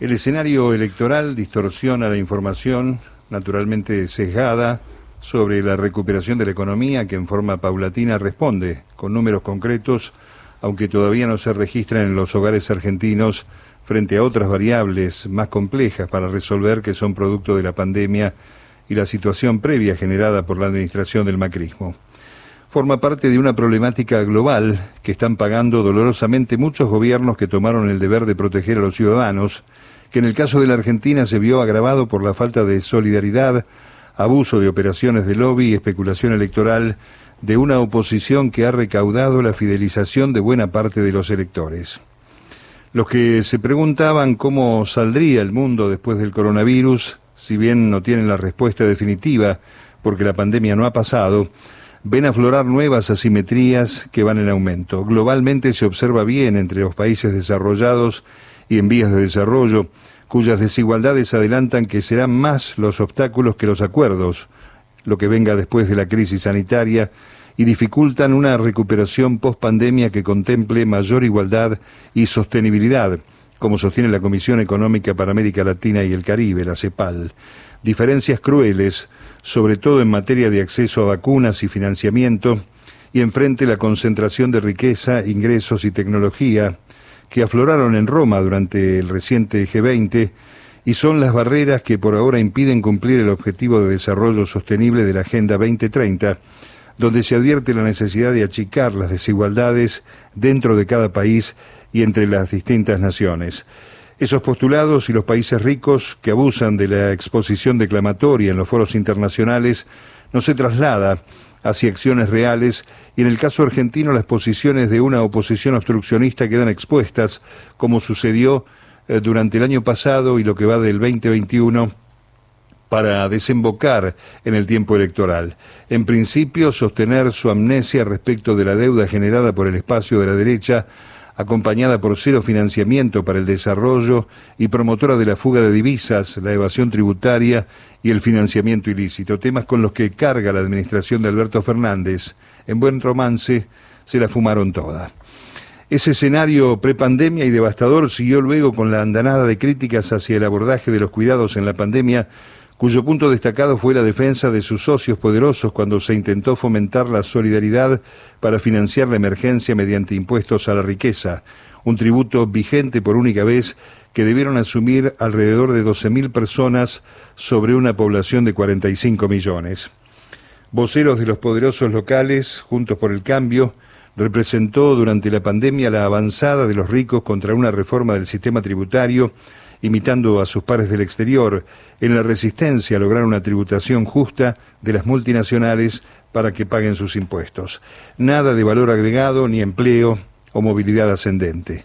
El escenario electoral distorsiona la información, naturalmente sesgada, sobre la recuperación de la economía que en forma paulatina responde con números concretos, aunque todavía no se registran en los hogares argentinos frente a otras variables más complejas para resolver que son producto de la pandemia y la situación previa generada por la administración del macrismo. Forma parte de una problemática global que están pagando dolorosamente muchos gobiernos que tomaron el deber de proteger a los ciudadanos, que en el caso de la Argentina se vio agravado por la falta de solidaridad, abuso de operaciones de lobby y especulación electoral de una oposición que ha recaudado la fidelización de buena parte de los electores. Los que se preguntaban cómo saldría el mundo después del coronavirus, si bien no tienen la respuesta definitiva, porque la pandemia no ha pasado, ven aflorar nuevas asimetrías que van en aumento. Globalmente se observa bien entre los países desarrollados y en vías de desarrollo cuyas desigualdades adelantan que serán más los obstáculos que los acuerdos, lo que venga después de la crisis sanitaria, y dificultan una recuperación post-pandemia que contemple mayor igualdad y sostenibilidad, como sostiene la Comisión Económica para América Latina y el Caribe, la CEPAL. Diferencias crueles, sobre todo en materia de acceso a vacunas y financiamiento, y enfrente la concentración de riqueza, ingresos y tecnología, que afloraron en Roma durante el reciente G20 y son las barreras que por ahora impiden cumplir el objetivo de desarrollo sostenible de la Agenda 2030, donde se advierte la necesidad de achicar las desigualdades dentro de cada país y entre las distintas naciones. Esos postulados y los países ricos que abusan de la exposición declamatoria en los foros internacionales no se traslada hacia acciones reales y en el caso argentino las posiciones de una oposición obstruccionista quedan expuestas, como sucedió eh, durante el año pasado y lo que va del 2021 para desembocar en el tiempo electoral. En principio, sostener su amnesia respecto de la deuda generada por el espacio de la derecha acompañada por cero financiamiento para el desarrollo y promotora de la fuga de divisas, la evasión tributaria y el financiamiento ilícito, temas con los que carga la administración de Alberto Fernández. En buen romance se la fumaron toda. Ese escenario prepandemia y devastador siguió luego con la andanada de críticas hacia el abordaje de los cuidados en la pandemia cuyo punto destacado fue la defensa de sus socios poderosos cuando se intentó fomentar la solidaridad para financiar la emergencia mediante impuestos a la riqueza, un tributo vigente por única vez que debieron asumir alrededor de 12.000 personas sobre una población de 45 millones. Voceros de los poderosos locales, Juntos por el Cambio, representó durante la pandemia la avanzada de los ricos contra una reforma del sistema tributario imitando a sus pares del exterior, en la resistencia a lograr una tributación justa de las multinacionales para que paguen sus impuestos. Nada de valor agregado, ni empleo o movilidad ascendente.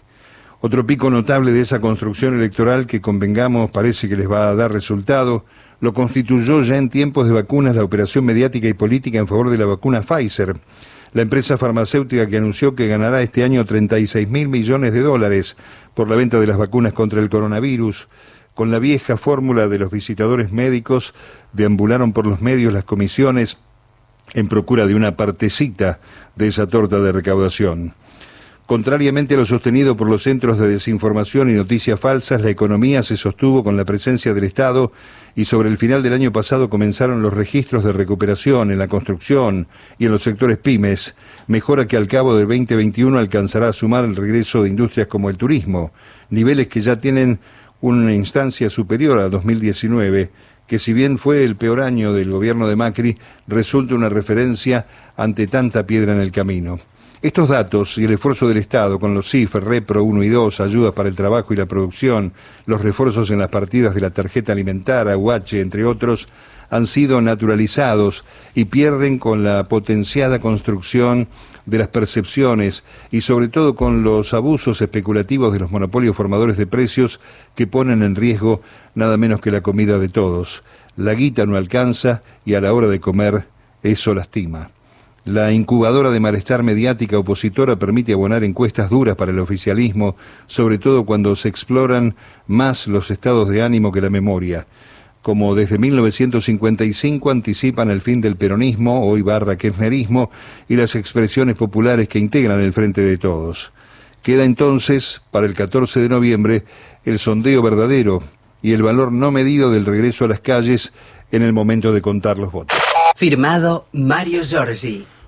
Otro pico notable de esa construcción electoral que convengamos parece que les va a dar resultado, lo constituyó ya en tiempos de vacunas la operación mediática y política en favor de la vacuna Pfizer, la empresa farmacéutica que anunció que ganará este año 36 mil millones de dólares por la venta de las vacunas contra el coronavirus, con la vieja fórmula de los visitadores médicos, deambularon por los medios las comisiones en procura de una partecita de esa torta de recaudación. Contrariamente a lo sostenido por los centros de desinformación y noticias falsas, la economía se sostuvo con la presencia del Estado y sobre el final del año pasado comenzaron los registros de recuperación en la construcción y en los sectores pymes, mejora que al cabo del 2021 alcanzará a sumar el regreso de industrias como el turismo, niveles que ya tienen una instancia superior a 2019, que si bien fue el peor año del gobierno de Macri, resulta una referencia ante tanta piedra en el camino. Estos datos y el esfuerzo del Estado con los CIF, Repro 1 y 2, ayudas para el trabajo y la producción, los refuerzos en las partidas de la tarjeta alimentar, UH, entre otros, han sido naturalizados y pierden con la potenciada construcción de las percepciones y sobre todo con los abusos especulativos de los monopolios formadores de precios que ponen en riesgo nada menos que la comida de todos. La guita no alcanza y a la hora de comer eso lastima. La incubadora de malestar mediática opositora permite abonar encuestas duras para el oficialismo, sobre todo cuando se exploran más los estados de ánimo que la memoria. Como desde 1955 anticipan el fin del peronismo, hoy barra kirchnerismo, y las expresiones populares que integran el Frente de Todos. Queda entonces, para el 14 de noviembre, el sondeo verdadero y el valor no medido del regreso a las calles en el momento de contar los votos. Firmado Mario Giorgi.